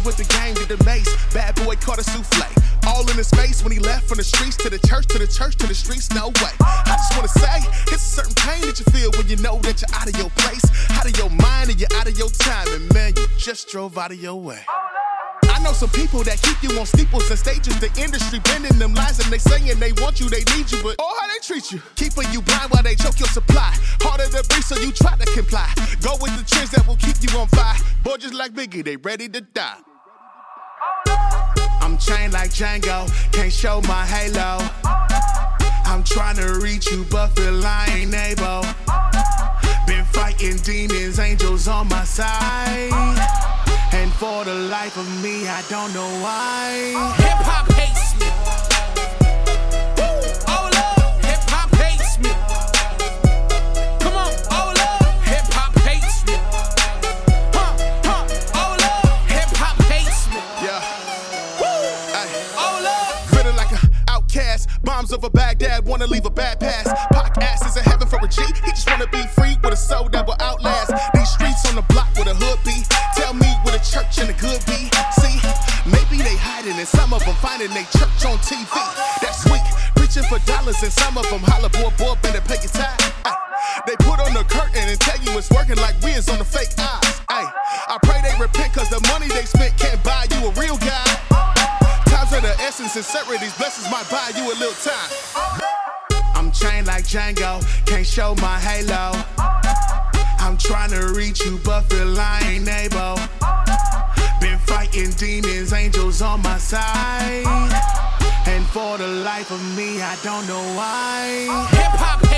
what the game did to Mase. Bad boy caught a souffle. All in his face when he left from the streets to the church, to the church, to the streets. No way. I just wanna say, it's a certain pain that you feel when you know that you're out of your place, out of your mind, and you're out of your time. And man, you just drove out of your way. I know some people that keep you on steeples and stages. The industry bending them lines and they saying they want you, they need you, but oh, how they treat you. Keeping you blind while they choke your supply. Harder to breathe, so you try to comply. Go with the trends that will keep you on fire. Boy, just like Biggie, they ready to die. I'm chained like Django, can't show my halo. I'm trying to reach you, but feel I ain't able. Been fighting demons, angels on my side. And for the life of me, I don't know why. Bombs over Baghdad, wanna leave a bad pass. Pac ass is in heaven for a G. He just wanna be free with a soul that will outlast. These streets on the block with a hood be. Tell me where the church and the good be. See, maybe they hiding and some of them finding they church on TV. That's weak. Preaching for dollars and some of them holler, boy, boy, better pay your time. They put on the curtain and tell you it's working like we is on the fake eyes. Ay. I pray they repent cause the money they spent can't Times of the essence, blessings might buy you a little time. I'm chained like Django, can't show my halo. I'm trying to reach you, but feel I ain't able. Been fighting demons, angels on my side. And for the life of me, I don't know why. Hip hop